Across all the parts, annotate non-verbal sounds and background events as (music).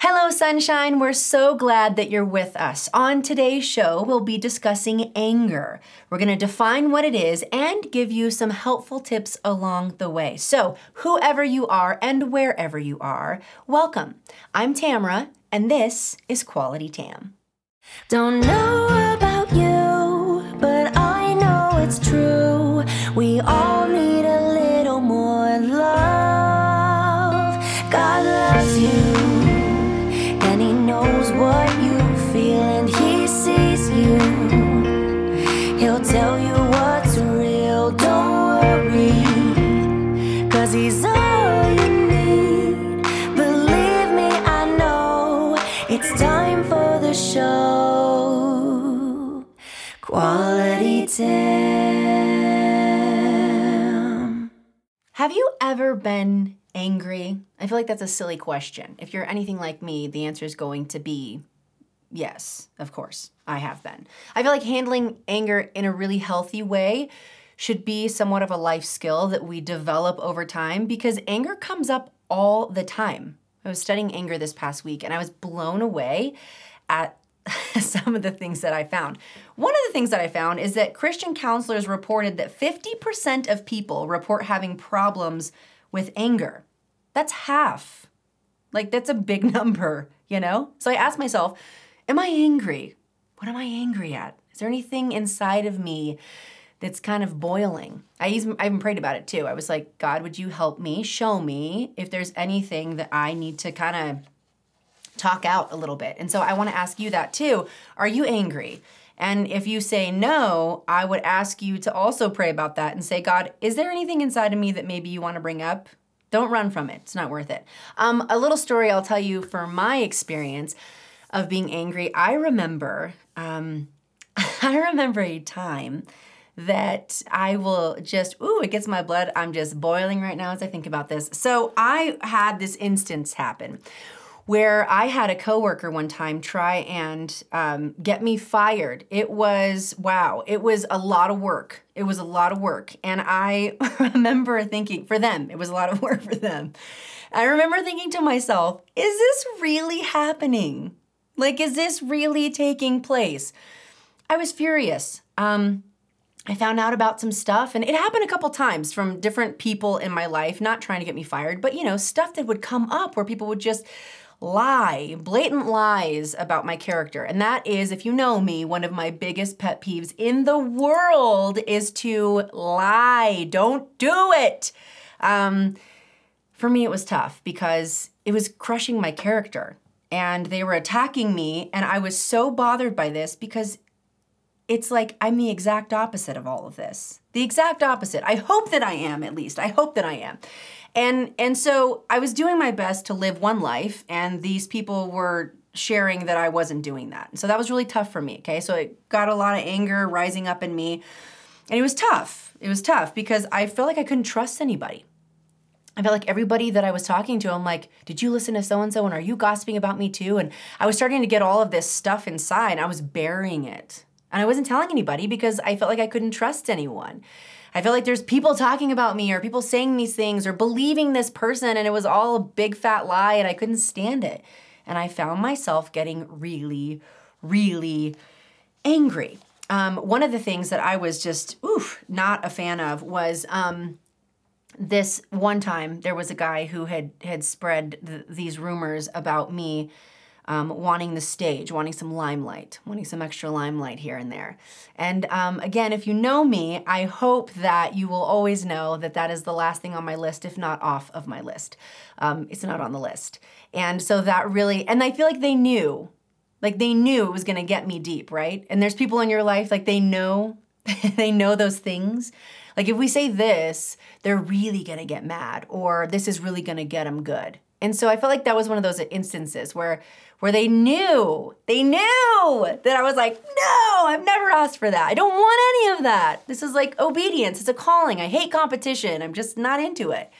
Hello, sunshine. We're so glad that you're with us. On today's show, we'll be discussing anger. We're going to define what it is and give you some helpful tips along the way. So, whoever you are and wherever you are, welcome. I'm Tamra, and this is Quality Tam. Don't know about you, but I know it's true. We all Have you ever been angry? I feel like that's a silly question. If you're anything like me, the answer is going to be yes, of course. I have been. I feel like handling anger in a really healthy way should be somewhat of a life skill that we develop over time because anger comes up all the time. I was studying anger this past week and I was blown away at (laughs) some of the things that I found. One of the things that I found is that Christian counselors reported that 50% of people report having problems with anger. That's half. Like, that's a big (laughs) number, you know? So I asked myself, Am I angry? What am I angry at? Is there anything inside of me that's kind of boiling? I even, I even prayed about it too. I was like, God, would you help me, show me if there's anything that I need to kind of talk out a little bit. And so I want to ask you that too. Are you angry? And if you say no, I would ask you to also pray about that and say, God, is there anything inside of me that maybe you want to bring up? Don't run from it. It's not worth it. Um, a little story I'll tell you from my experience of being angry. I remember, um, (laughs) I remember a time that I will just, ooh, it gets my blood. I'm just boiling right now as I think about this. So I had this instance happen where I had a coworker one time try and um, get me fired. It was, wow, it was a lot of work. It was a lot of work. And I (laughs) remember thinking, for them, it was a lot of work for them. I remember thinking to myself, is this really happening? Like, is this really taking place? I was furious. Um, I found out about some stuff, and it happened a couple times from different people in my life, not trying to get me fired, but you know, stuff that would come up where people would just lie, blatant lies about my character. And that is, if you know me, one of my biggest pet peeves in the world is to lie. Don't do it. Um, for me, it was tough because it was crushing my character. And they were attacking me, and I was so bothered by this because it's like I'm the exact opposite of all of this. The exact opposite. I hope that I am, at least. I hope that I am. And and so I was doing my best to live one life and these people were sharing that I wasn't doing that. So that was really tough for me, okay? So it got a lot of anger rising up in me. And it was tough. It was tough because I felt like I couldn't trust anybody. I felt like everybody that I was talking to, I'm like, did you listen to so and so? And are you gossiping about me too? And I was starting to get all of this stuff inside. I was burying it. And I wasn't telling anybody because I felt like I couldn't trust anyone. I felt like there's people talking about me or people saying these things or believing this person and it was all a big fat lie and I couldn't stand it. And I found myself getting really, really angry. Um, one of the things that I was just, oof, not a fan of was um, this one time there was a guy who had had spread th- these rumors about me um, wanting the stage, wanting some limelight, wanting some extra limelight here and there. And um, again, if you know me, I hope that you will always know that that is the last thing on my list, if not off of my list. Um, it's not on the list. And so that really, and I feel like they knew, like they knew it was gonna get me deep, right? And there's people in your life, like they know, (laughs) they know those things. Like if we say this, they're really gonna get mad, or this is really gonna get them good. And so I felt like that was one of those instances where where they knew, they knew that I was like, no, I've never asked for that. I don't want any of that. This is like obedience. It's a calling. I hate competition. I'm just not into it.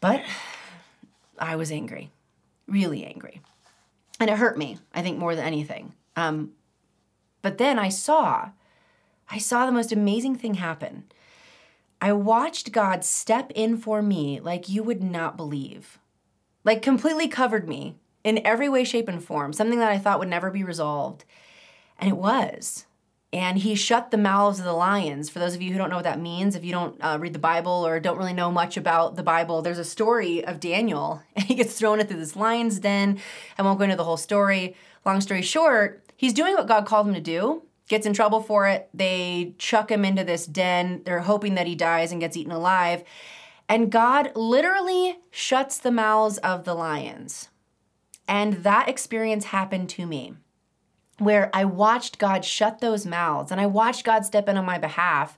But I was angry, really angry. And it hurt me, I think, more than anything. Um, but then I saw, I saw the most amazing thing happen. I watched God step in for me like you would not believe like completely covered me in every way, shape, and form, something that I thought would never be resolved. And it was. And he shut the mouths of the lions. For those of you who don't know what that means, if you don't uh, read the Bible or don't really know much about the Bible, there's a story of Daniel, and (laughs) he gets thrown into this lion's den. I won't go into the whole story. Long story short, he's doing what God called him to do, gets in trouble for it. They chuck him into this den. They're hoping that he dies and gets eaten alive. And God literally shuts the mouths of the lions. And that experience happened to me where I watched God shut those mouths and I watched God step in on my behalf.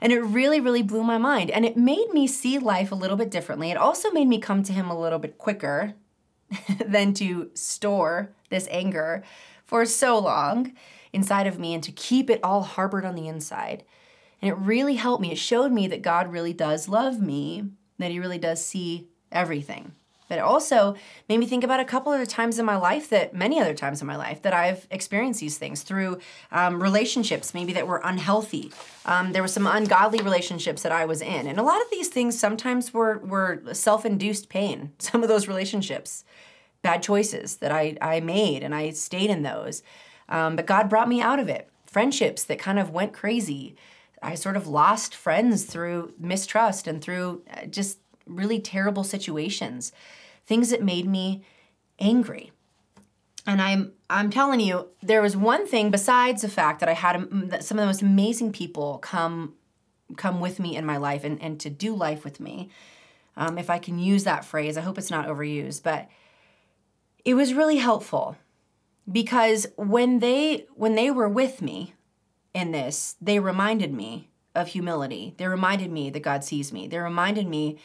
And it really, really blew my mind. And it made me see life a little bit differently. It also made me come to Him a little bit quicker (laughs) than to store this anger for so long inside of me and to keep it all harbored on the inside. And it really helped me. It showed me that God really does love me, that He really does see everything. But it also made me think about a couple other times in my life that, many other times in my life, that I've experienced these things through um, relationships, maybe that were unhealthy. Um, there were some ungodly relationships that I was in. And a lot of these things sometimes were, were self induced pain, (laughs) some of those relationships, bad choices that I, I made, and I stayed in those. Um, but God brought me out of it. Friendships that kind of went crazy. I sort of lost friends through mistrust and through uh, just really terrible situations, things that made me angry. And I'm I'm telling you, there was one thing besides the fact that I had that some of the most amazing people come come with me in my life and, and to do life with me. Um, if I can use that phrase, I hope it's not overused, but it was really helpful because when they when they were with me in this, they reminded me of humility. They reminded me that God sees me. They reminded me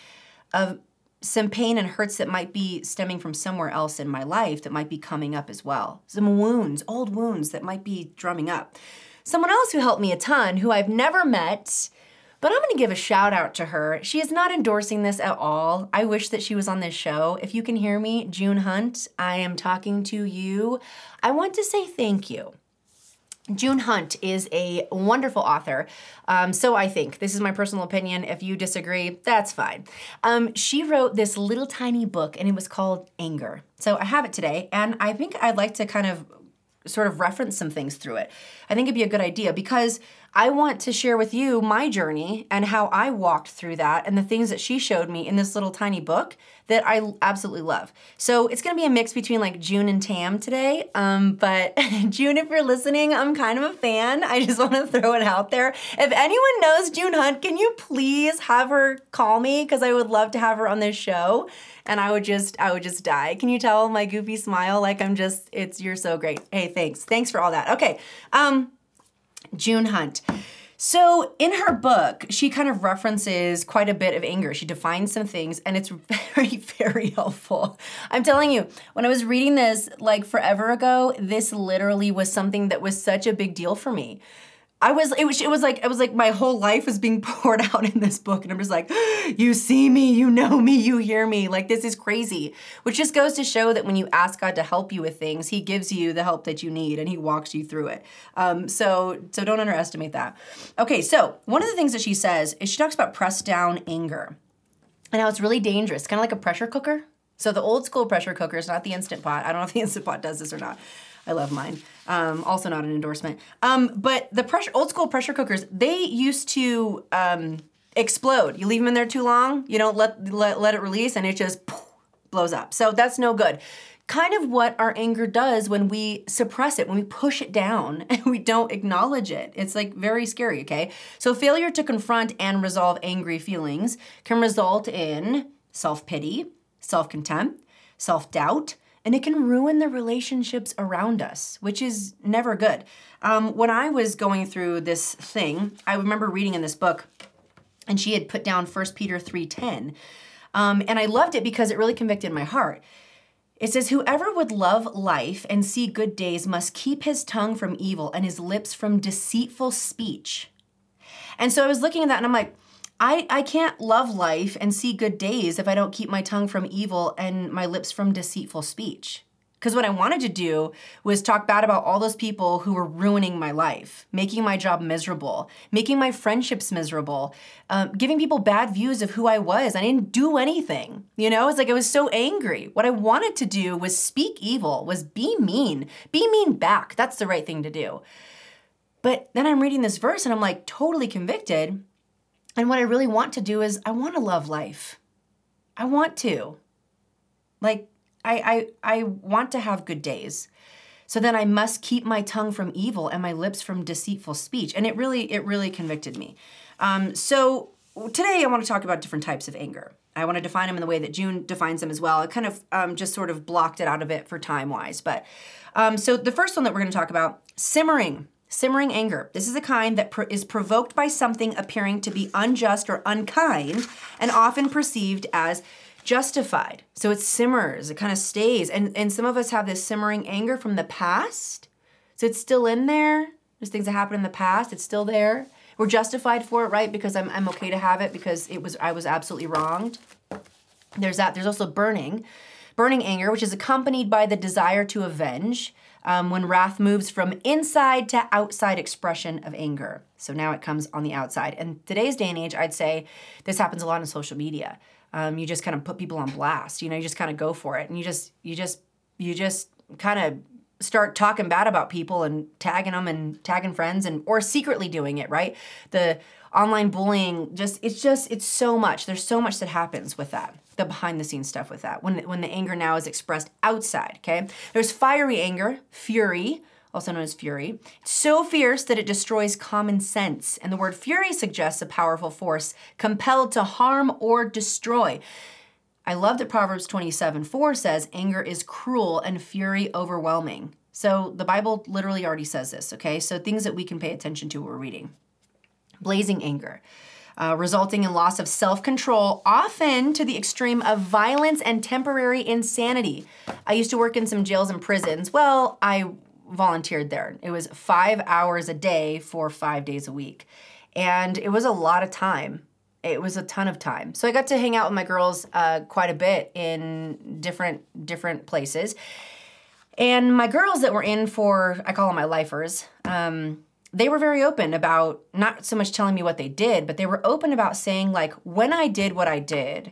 of some pain and hurts that might be stemming from somewhere else in my life that might be coming up as well. Some wounds, old wounds that might be drumming up. Someone else who helped me a ton, who I've never met, but I'm gonna give a shout out to her. She is not endorsing this at all. I wish that she was on this show. If you can hear me, June Hunt, I am talking to you. I want to say thank you. June Hunt is a wonderful author. Um, so I think. This is my personal opinion. If you disagree, that's fine. Um, she wrote this little tiny book and it was called Anger. So I have it today and I think I'd like to kind of sort of reference some things through it. I think it'd be a good idea because I want to share with you my journey and how I walked through that and the things that she showed me in this little tiny book that I absolutely love. So it's gonna be a mix between like June and Tam today. Um, but (laughs) June, if you're listening, I'm kind of a fan. I just (laughs) wanna throw it out there. If anyone knows June Hunt, can you please have her call me? Because I would love to have her on this show and I would just I would just die. Can you tell my goofy smile? Like I'm just it's you're so great. Hey, thanks. Thanks for all that. Okay. Um June Hunt. So, in her book, she kind of references quite a bit of anger. She defines some things, and it's (laughs) very, very helpful. I'm telling you, when I was reading this like forever ago, this literally was something that was such a big deal for me. I was it was it was like it was like my whole life was being (laughs) poured out in this book and I'm just like (gasps) you see me you know me you hear me like this is crazy. Which just goes to show that when you ask God to help you with things he gives you the help that you need and he walks you through it. Um, so so don't underestimate that. Okay so one of the things that she says is she talks about press down anger. And how it's really dangerous kind of like a pressure cooker. So the old school pressure cookers not the instant pot. I don't know if the instant pot does this or not I love mine. Um, also not an endorsement. Um, but the pressure, old school pressure cookers, they used to um, explode. You leave them in there too long, you don't let let, let it release, and it just poof, blows up. So that's no good. Kind of what our anger does when we suppress it, when we push it down (laughs) and we don't acknowledge it. It's like very scary, okay? So, failure to confront and resolve angry feelings can result in self pity, self contempt, self doubt, and it can ruin the relationships around us, which is never good. Um, when I was going through this thing, I remember reading in this book, and she had put down 1 Peter 3.10, um, and I loved it because it really convicted my heart. It says, Whoever would love life and see good days must keep his tongue from evil and his lips from deceitful speech. And so I was looking at that and I'm like, I, I can't love life and see good days if I don't keep my tongue from evil and my lips from deceitful speech. Because what I wanted to do was talk bad about all those people who were ruining my life, making my job miserable, making my friendships miserable, um, giving people bad views of who I was. I didn't do anything. You know, it's like I was so angry. What I wanted to do was speak evil, was be mean, be mean back. That's the right thing to do. But then I'm reading this verse and I'm like totally convicted. And what I really want to do is I want to love life. I want to. Like, I, I, I want to have good days. So then I must keep my tongue from evil and my lips from deceitful speech. And it really, it really convicted me. Um, so today I want to talk about different types of anger. I want to define them in the way that June defines them as well. I kind of um, just sort of blocked it out of it for time wise. But um, so the first one that we're going to talk about simmering. Simmering anger. This is a kind that is provoked by something appearing to be unjust or unkind and often perceived as justified. So it simmers, it kind of stays. And, and some of us have this simmering anger from the past. So it's still in there. There's things that happened in the past, it's still there. We're justified for it, right? Because I'm, I'm okay to have it because it was I was absolutely wronged. There's that. There's also burning. Burning anger, which is accompanied by the desire to avenge um, when wrath moves from inside to outside expression of anger. So now it comes on the outside. And today's day and age, I'd say this happens a lot on social media. Um, you just kind of put people on blast. You know, you just kind of go for it, and you just you just you just kind of start talking bad about people and tagging them and tagging friends and or secretly doing it right the online bullying just it's just it's so much there's so much that happens with that the behind the scenes stuff with that when when the anger now is expressed outside okay there's fiery anger fury also known as fury it's so fierce that it destroys common sense and the word fury suggests a powerful force compelled to harm or destroy I love that Proverbs 27 4 says, anger is cruel and fury overwhelming. So the Bible literally already says this, okay? So things that we can pay attention to we're reading. Blazing anger. Uh, resulting in loss of self control, often to the extreme of violence and temporary insanity. I used to work in some jails and prisons. Well, I volunteered there. It was five hours a day for five days a week. And it was a lot of time it was a ton of time. So I got to hang out with my girls uh, quite a bit in different different places. And my girls that were in for, I call them my lifers, um, they were very open about not so much telling me what they did, but they were open about saying, like, when I did what I did,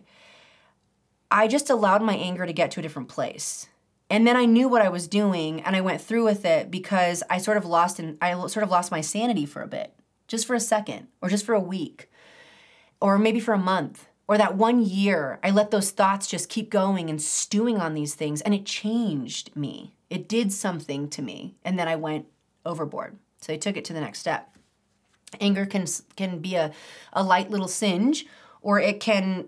I just allowed my anger to get to a different place. And then I knew what I was doing and I went through with it because I sort of lost and I sort of lost my sanity for a bit, just for a second or just for a week or maybe for a month or that one year, I let those thoughts just keep going and stewing on these things, and it changed me. It did something to me, and then I went overboard. So I took it to the next step. Anger can can be a, a light little singe, or it can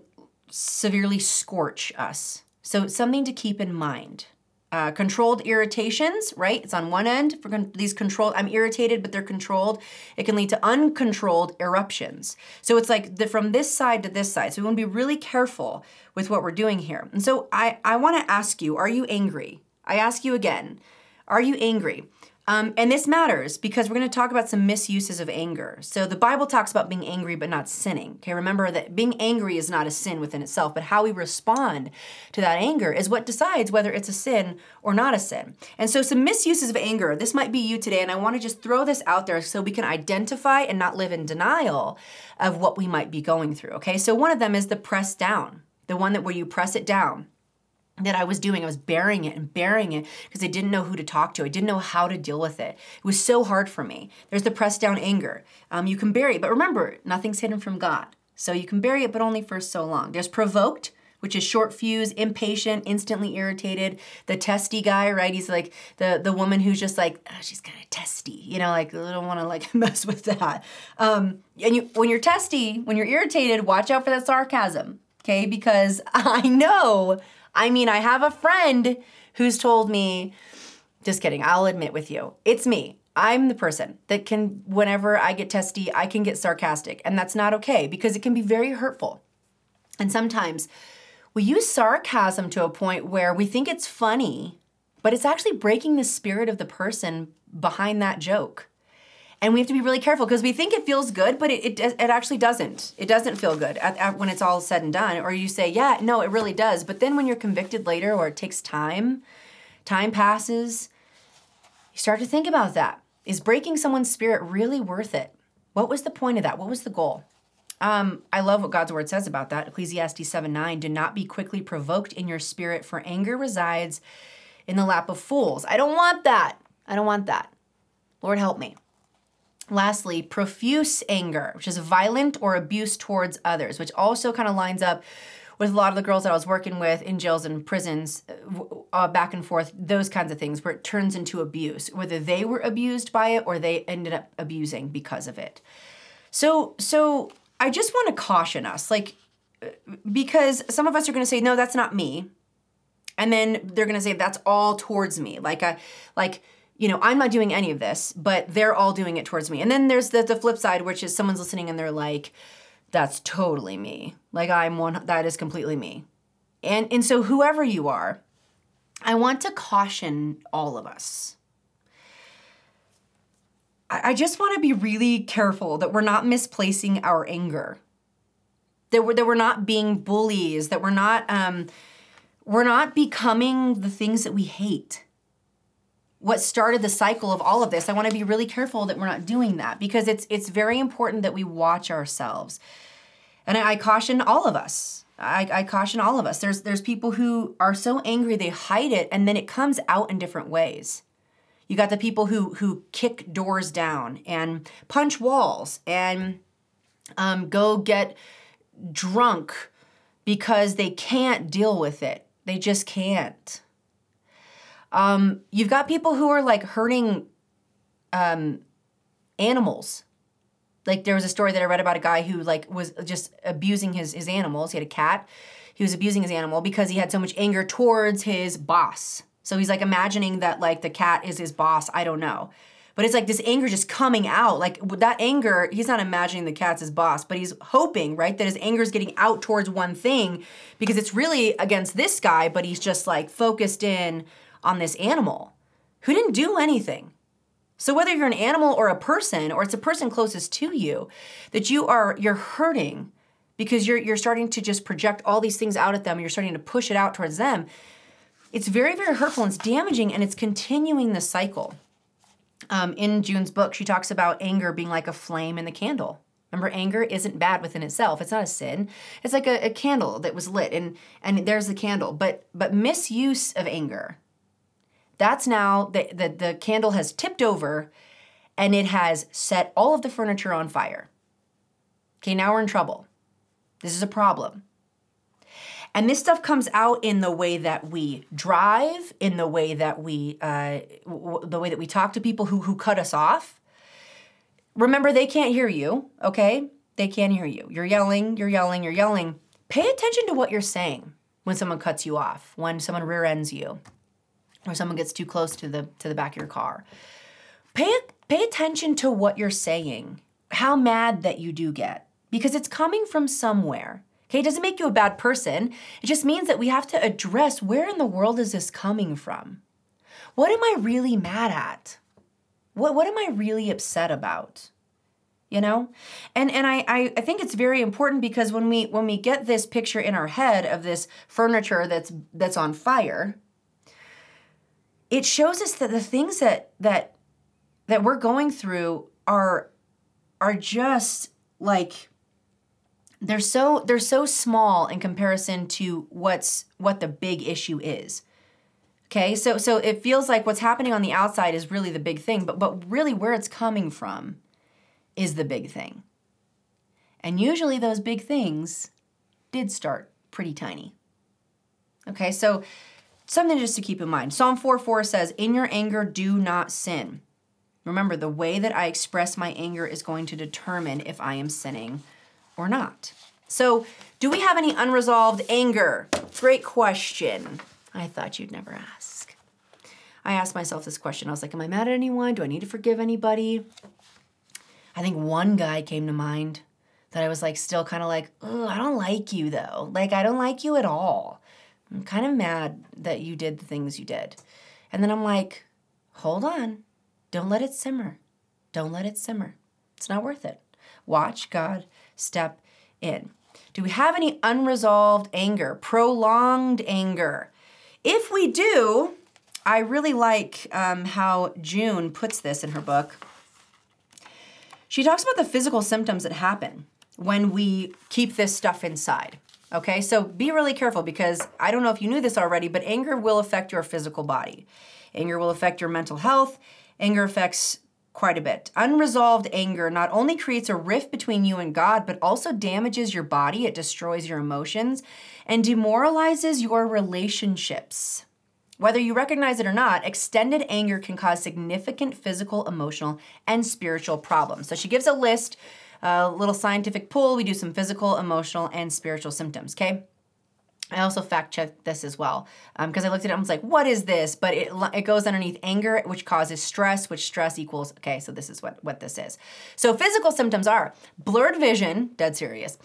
severely scorch us. So it's something to keep in mind uh, controlled irritations, right? It's on one end for con- these controlled, I'm irritated, but they're controlled. It can lead to uncontrolled eruptions. So it's like the, from this side to this side. So we want to be really careful with what we're doing here. And so I, I want to ask you, are you angry? I ask you again, are you angry? Um, and this matters because we're going to talk about some misuses of anger. So the Bible talks about being angry but not sinning. Okay, remember that being angry is not a sin within itself, but how we respond to that anger is what decides whether it's a sin or not a sin. And so some misuses of anger, this might be you today, and I want to just throw this out there so we can identify and not live in denial of what we might be going through. Okay, so one of them is the press down, the one that where you press it down that I was doing. I was bearing it and bearing it because I didn't know who to talk to. I didn't know how to deal with it. It was so hard for me. There's the press down anger. Um, you can bury it, but remember, nothing's hidden from God. So you can bury it, but only for so long. There's provoked, which is short fuse, impatient, instantly irritated. The testy guy, right? He's like the the woman who's just like oh, she's kind of testy, you know, like I don't want to like (laughs) mess with that. Um, and you when you're testy, when you're irritated, watch out for that sarcasm, okay? Because (laughs) I know I mean, I have a friend who's told me, just kidding, I'll admit with you, it's me. I'm the person that can, whenever I get testy, I can get sarcastic. And that's not okay because it can be very hurtful. And sometimes we use sarcasm to a point where we think it's funny, but it's actually breaking the spirit of the person behind that joke and we have to be really careful because we think it feels good, but it, it, it actually doesn't. It doesn't feel good at, at, when it's all said and done. Or you say, yeah, no, it really does. But then when you're convicted later or it takes time time passes, you start to think about that. Is breaking someone's spirit really worth it? What was the point of that? What was the goal? Um, I love what God's word says about that. Ecclesiastes 7 9. Do not be quickly provoked in your spirit, for anger resides in the lap of fools. I don't want that. I don't want that. Lord, help me. Lastly, profuse anger, which is violent or abuse towards others, which also kind of lines up with a lot of the girls that I was working with in jails and prisons, uh, uh back and forth, those kinds of things, where it turns into abuse, whether they were abused by it or they ended up abusing because of it. So, so I just want to caution us, like, uh, because some of us are going to say, no, that's not me. And then they're going to say, that's all towards me. Like, a, like, you know, I'm not doing any of this, but they're all doing it towards me. And then there's the, the flip side, which is someone's listening and they're like, that's totally me. Like, I'm one, that is completely me. And, and so, whoever you are, I want to caution all of us. I, I just want to be really careful that we're not misplacing our anger. That we're, that we're not being bullies, that we're not, um, we're not becoming the things that we hate what started the cycle of all of this. I want to be really careful that we're not doing that because it's it's very important that we watch ourselves. And I, I caution all of us. I, I, caution all of us. There's there's people who are so angry they hide it and then it comes out in different ways. You got the people who who kick doors down and punch walls and um, go get drunk because they can't deal with it. They just can't. Um, you've got people who are like hurting um, animals. Like there was a story that I read about a guy who like was just abusing his his animals. He had a cat. He was abusing his animal because he had so much anger towards his boss. So he's like imagining that like the cat is his boss. I don't know. But it's like this anger just coming out. Like that anger, he's not imagining the cat's his boss, but he's hoping, right, that his anger is getting out towards one thing because it's really against this guy, but he's just like focused in on this animal who didn't do anything. So whether you're an animal or a person or it's a person closest to you that you are you're hurting because you're you're starting to just project all these things out at them, you're starting to push it out towards them. It's very very hurtful and it's damaging and it's continuing the cycle. Um, in June's book, she talks about anger being like a flame in the candle. Remember, anger isn't bad within itself. It's not a sin. It's like a, a candle that was lit, and and there's the candle. But but misuse of anger that's now the, the, the candle has tipped over and it has set all of the furniture on fire. Okay, now we're in trouble. This is a problem. And this stuff comes out in the way that we drive, in the way that we, uh, w- the way that we talk to people who who cut us off. Remember, they can't hear you. Okay, they can't hear you. You're yelling, you're yelling, you're yelling. Pay attention to what you're saying when someone cuts you off, when someone rear ends you or someone gets too close to the to the back of your car. Pay pay attention to what you're saying. How mad that you do get because it's coming from somewhere. Okay, it doesn't make you a bad person. It just means that we have to address where in the world is this coming from? What am I really mad at? What what am I really upset about? You know? And and I, I, I think it's very important because when we when we get this picture in our head of this furniture that's that's on fire, it shows us that the things that that that we're going through are are just like they're so they're so small in comparison to what's what the big issue is. Okay? So so it feels like what's happening on the outside is really the big thing but but really where it's coming from is the big thing. And usually those big things did start pretty tiny. Okay? So something just to keep in mind. Psalm 4 4 says, In your anger, do not sin. Remember, the way that I express my anger is going to determine if I am sinning or not. So, do we have any unresolved anger? Great question. I thought you'd never ask. I asked myself this question. I was like, Am I mad at anyone? Do I need to forgive anybody? I think one guy came to mind that I was like, still kind of like, I don't like you though. Like, I don't like you at all. I'm kind of mad that you did the things you did. And then I'm like, hold on. Don't let it simmer. Don't let it simmer. It's not worth it. Watch God step in. Do we have any unresolved anger, prolonged anger? If we do, I really like um, how June puts this in her book. She talks about the physical symptoms that happen when we keep this stuff inside. Okay, so be really careful because I don't know if you knew this already, but anger will affect your physical body. Anger will affect your mental health. Anger affects quite a bit. Unresolved anger not only creates a rift between you and God, but also damages your body, it destroys your emotions, and demoralizes your relationships. Whether you recognize it or not, extended anger can cause significant physical, emotional, and spiritual problems. So she gives a list, a little scientific pool. We do some physical, emotional, and spiritual symptoms, okay? I also fact checked this as well because um, I looked at it and was like, what is this? But it, it goes underneath anger, which causes stress, which stress equals, okay, so this is what, what this is. So physical symptoms are blurred vision, dead serious,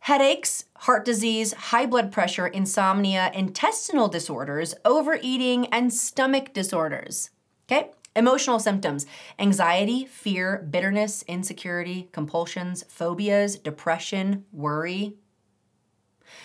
headaches, heart disease, high blood pressure, insomnia, intestinal disorders, overeating, and stomach disorders. Okay? Emotional symptoms anxiety, fear, bitterness, insecurity, compulsions, phobias, depression, worry,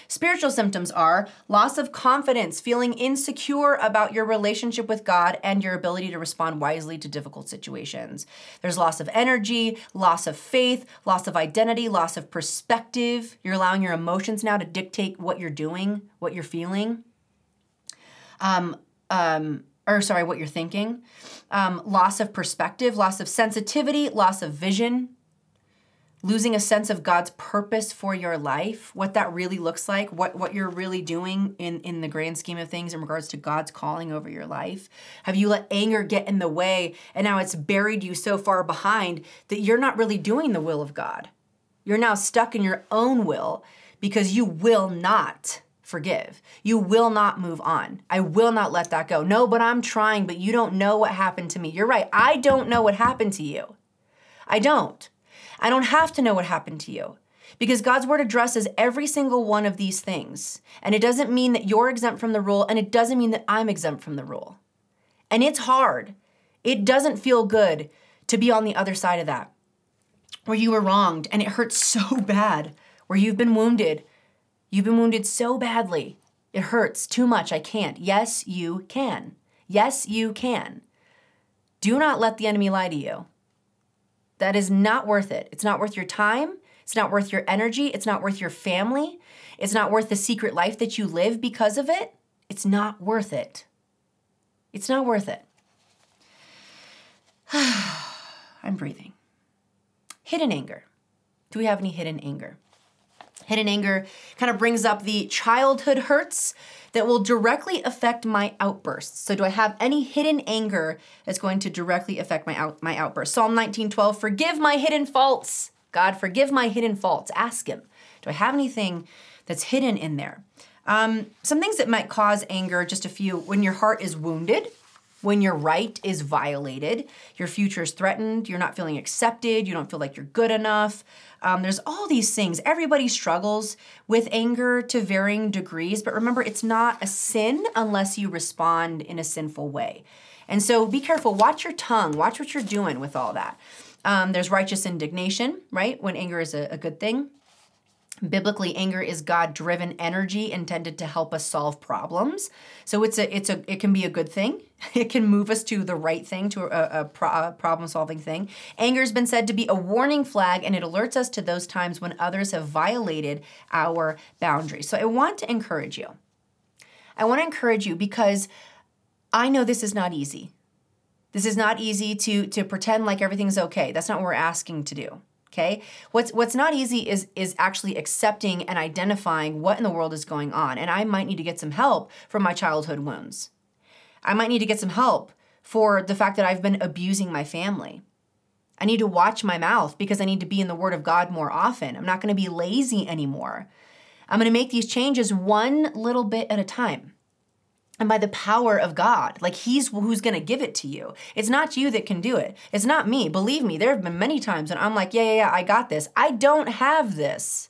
Spiritual symptoms are loss of confidence, feeling insecure about your relationship with God and your ability to respond wisely to difficult situations. There's loss of energy, loss of faith, loss of identity, loss of perspective. You're allowing your emotions now to dictate what you're doing, what you're feeling. Um, um, or sorry, what you're thinking. Um, loss of perspective, loss of sensitivity, loss of vision, losing a sense of God's purpose for your life, what that really looks like, what, what you're really doing in, in the grand scheme of things in regards to God's calling over your life? Have you let anger get in the way and now it's buried you so far behind that you're not really doing the will of God? You're now stuck in your own will because you will not forgive. You will not move on. I will not let that go. No, but I'm trying, but you don't know what happened to me. You're right. I don't know what happened to you. I don't. I don't have to know what happened to you because God's word addresses every single one of these things. And it doesn't mean that you're exempt from the rule, and it doesn't mean that I'm exempt from the rule. And it's hard. It doesn't feel good to be on the other side of that, where you were wronged and it hurts (laughs) so bad, where you've been wounded. You've been wounded so badly. It hurts too much. I can't. Yes, you can. Yes, you can. Do not let the enemy lie to you. That is not worth it. It's not worth your time. It's not worth your energy. It's not worth your family. It's not worth the secret life that you live because of it. It's not worth it. It's not worth it. (sighs) I'm breathing. Hidden anger. Do we have any hidden anger? Hidden anger kind of brings up the childhood hurts that will directly affect my outbursts. So do I have any hidden anger that's going to directly affect my out, my outbursts? Psalm 19:12, forgive my hidden faults. God, forgive my hidden faults. Ask him. Do I have anything that's hidden in there? Um, some things that might cause anger, just a few, when your heart is wounded, when your right is violated, your future is threatened, you're not feeling accepted, you don't feel like you're good enough. Um, there's all these things. Everybody struggles with anger to varying degrees, but remember, it's not a sin unless you respond in a sinful way. And so be careful. Watch your tongue, watch what you're doing with all that. Um, there's righteous indignation, right? When anger is a, a good thing. Biblically, anger is God-driven energy intended to help us solve problems. So it's a it's a it can be a good thing. (laughs) It can move us to the right thing, to a, a, pro, a problem-solving thing. Anger has been said to be a warning flag, and it alerts us to those times when others have violated our boundaries. So I want to encourage you. I want to encourage you because I know this is not easy. This is not easy to to pretend like everything's okay. That's not what we're asking to do okay? What's what's not easy is is actually accepting and identifying what in the world is going on and i might need to get some help from my childhood wounds. I might need to get some help for the fact that i've been abusing my family. I need to watch my mouth because i need to be in the word of god more often. I'm not going to be lazy anymore. I'm going to make these changes one little bit at a time and by the power of God. Like He's who's going to give it to you. It's not you that can do it. It's not me. Believe me, there have been many times when I'm like, yeah, yeah, yeah, I got this. I don't have this.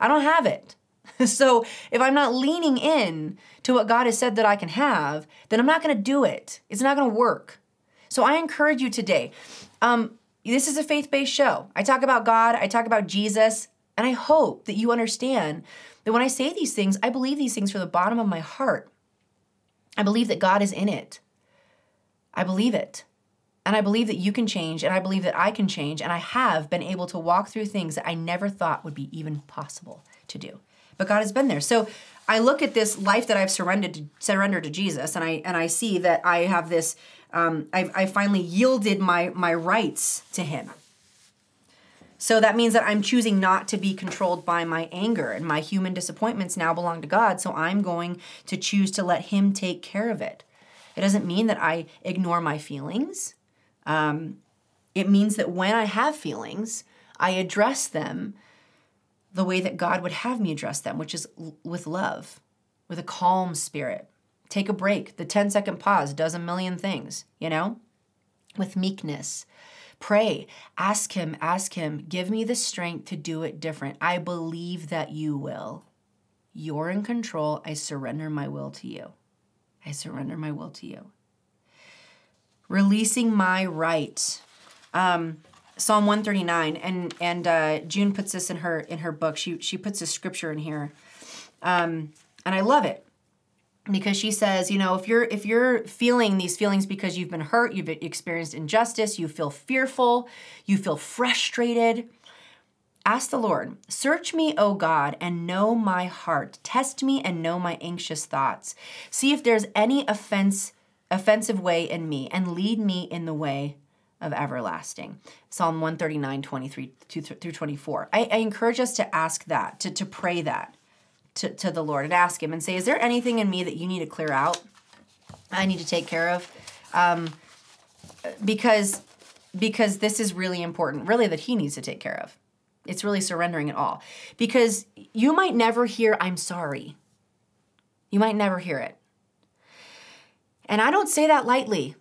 I don't have it. (laughs) so if I'm not leaning in to what God has said that I can have, then I'm not going to do it. It's not going to work. So I encourage you today. Um, this is a faith based show. I talk about God, I talk about Jesus, and I hope that you understand that when I say these things, I believe these things from the bottom of my heart. I believe that God is in it. I believe it. And I believe that you can change, and I believe that I can change, and I have been able to walk through things that I never thought would be even possible to do. But God has been there. So I look at this life that I've surrendered to, surrendered to Jesus, and I and I see that I have this. Um, I, I finally yielded my my rights to Him. So that means that I'm choosing not to be controlled by my anger, and my human disappointments now belong to God. So I'm going to choose to let Him take care of it. It doesn't mean that I ignore my feelings. Um, it means that when I have feelings, I address them the way that God would have me address them, which is l- with love, with a calm spirit. Take a break. The 10 second pause does a million things, you know? With meekness. Pray. Ask Him, ask Him, give me the strength to do it different. I believe that you will. You're in control. I surrender my will to you. I surrender my will to you. Releasing my right. Um, Psalm 139, and and uh, June puts this in her in her book. She she puts a scripture in here, um, and I love it because she says, you know, if you're if you're feeling these feelings because you've been hurt, you've experienced injustice, you feel fearful, you feel frustrated, Ask the Lord, Search me, O God, and know my heart. Test me and know my anxious thoughts. See if there's any offense, offensive way in me, and lead me in the way of everlasting. Psalm 139, 23 through 24. I, I encourage us to ask that, to, to pray that to, to the Lord and ask Him and say, Is there anything in me that you need to clear out? I need to take care of? Um, because because this is really important, really, that He needs to take care of. It's really surrendering it all. Because you might never hear, I'm sorry. You might never hear it. And I don't say that lightly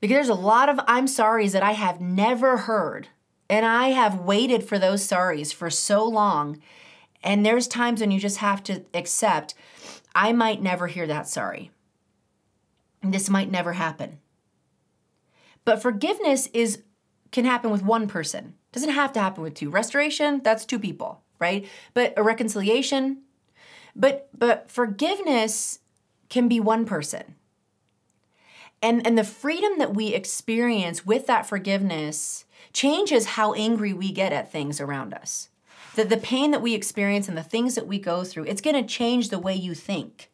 because there's a lot of I'm sorries that I have never heard. And I have waited for those sorries for so long. And there's times when you just have to accept, I might never hear that sorry. This might never happen. But forgiveness is can happen with one person. Doesn't have to happen with two. Restoration, that's two people, right? But a reconciliation, but but forgiveness can be one person. And and the freedom that we experience with that forgiveness changes how angry we get at things around us. That the pain that we experience and the things that we go through, it's going to change the way you think.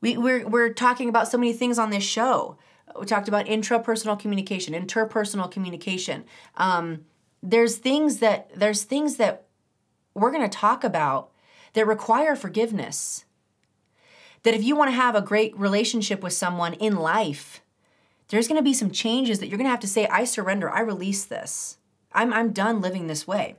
We, we're, we're talking about so many things on this show. We talked about intrapersonal communication, interpersonal communication. Um, there's things that there's things that we're going to talk about that require forgiveness. That if you want to have a great relationship with someone in life, there's going to be some changes that you're going to have to say, I surrender, I release this. I'm, I'm done living this way.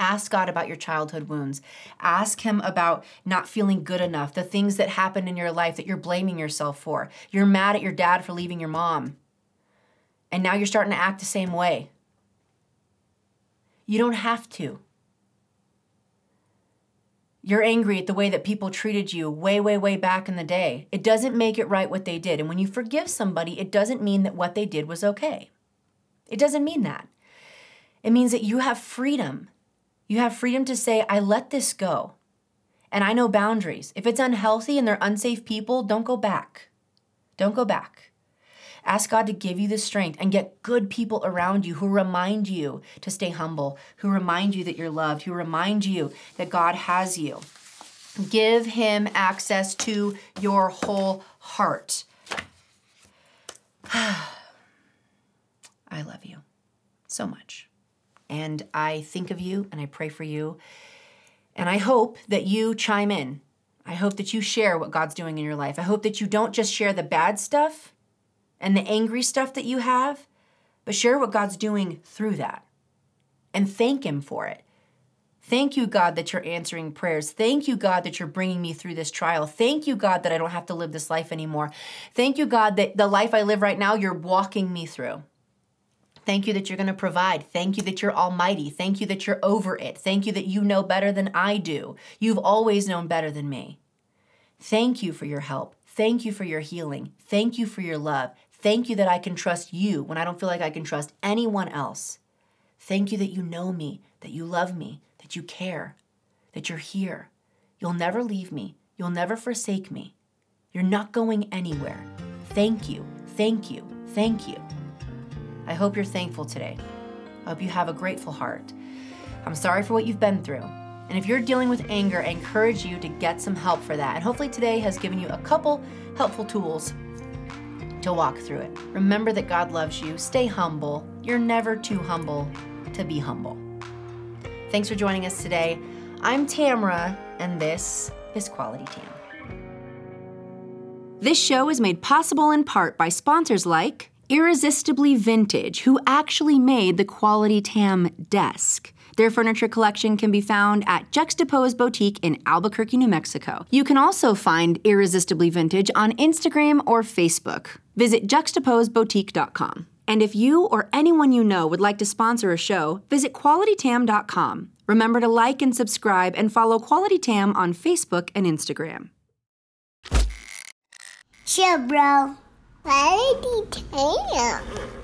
Ask God about your childhood wounds. Ask Him about not feeling good enough, the things that happened in your life that you're blaming yourself for. You're mad at your dad for leaving your mom. And now you're starting to act the same way. You don't have to. You're angry at the way that people treated you way, way, way back in the day. It doesn't make it right what they did. And when you forgive somebody, it doesn't mean that what they did was okay. It doesn't mean that. It means that you have freedom. You have freedom to say, I let this go. And I know boundaries. If it's unhealthy and they're unsafe people, don't go back. Don't go back. Ask God to give you the strength and get good people around you who remind you to stay humble, who remind you that you're loved, who remind you that God has you. Give Him access to your whole heart. (sighs) I love you so much. And I think of you and I pray for you. And I hope that you chime in. I hope that you share what God's doing in your life. I hope that you don't just share the bad stuff and the angry stuff that you have, but share what God's doing through that and thank Him for it. Thank you, God, that you're answering prayers. Thank you, God, that you're bringing me through this trial. Thank you, God, that I don't have to live this life anymore. Thank you, God, that the life I live right now, you're walking me through. Thank you that you're going to provide. Thank you that you're almighty. Thank you that you're over it. Thank you that you know better than I do. You've always known better than me. Thank you for your help. Thank you for your healing. Thank you for your love. Thank you that I can trust you when I don't feel like I can trust anyone else. Thank you that you know me, that you love me, that you care, that you're here. You'll never leave me. You'll never forsake me. You're not going anywhere. Thank you. Thank you. Thank you. I hope you're thankful today. I hope you have a grateful heart. I'm sorry for what you've been through. And if you're dealing with anger, I encourage you to get some help for that. And hopefully today has given you a couple helpful tools to walk through it. Remember that God loves you. Stay humble. You're never too humble to be humble. Thanks for joining us today. I'm Tamra, and this is Quality Tam. This show is made possible in part by sponsors like Irresistibly Vintage, who actually made the Quality Tam desk. Their furniture collection can be found at Juxtapose Boutique in Albuquerque, New Mexico. You can also find Irresistibly Vintage on Instagram or Facebook. Visit juxtaposeboutique.com. And if you or anyone you know would like to sponsor a show, visit qualitytam.com. Remember to like and subscribe and follow Quality Tam on Facebook and Instagram. Chill, bro. Quality Tam.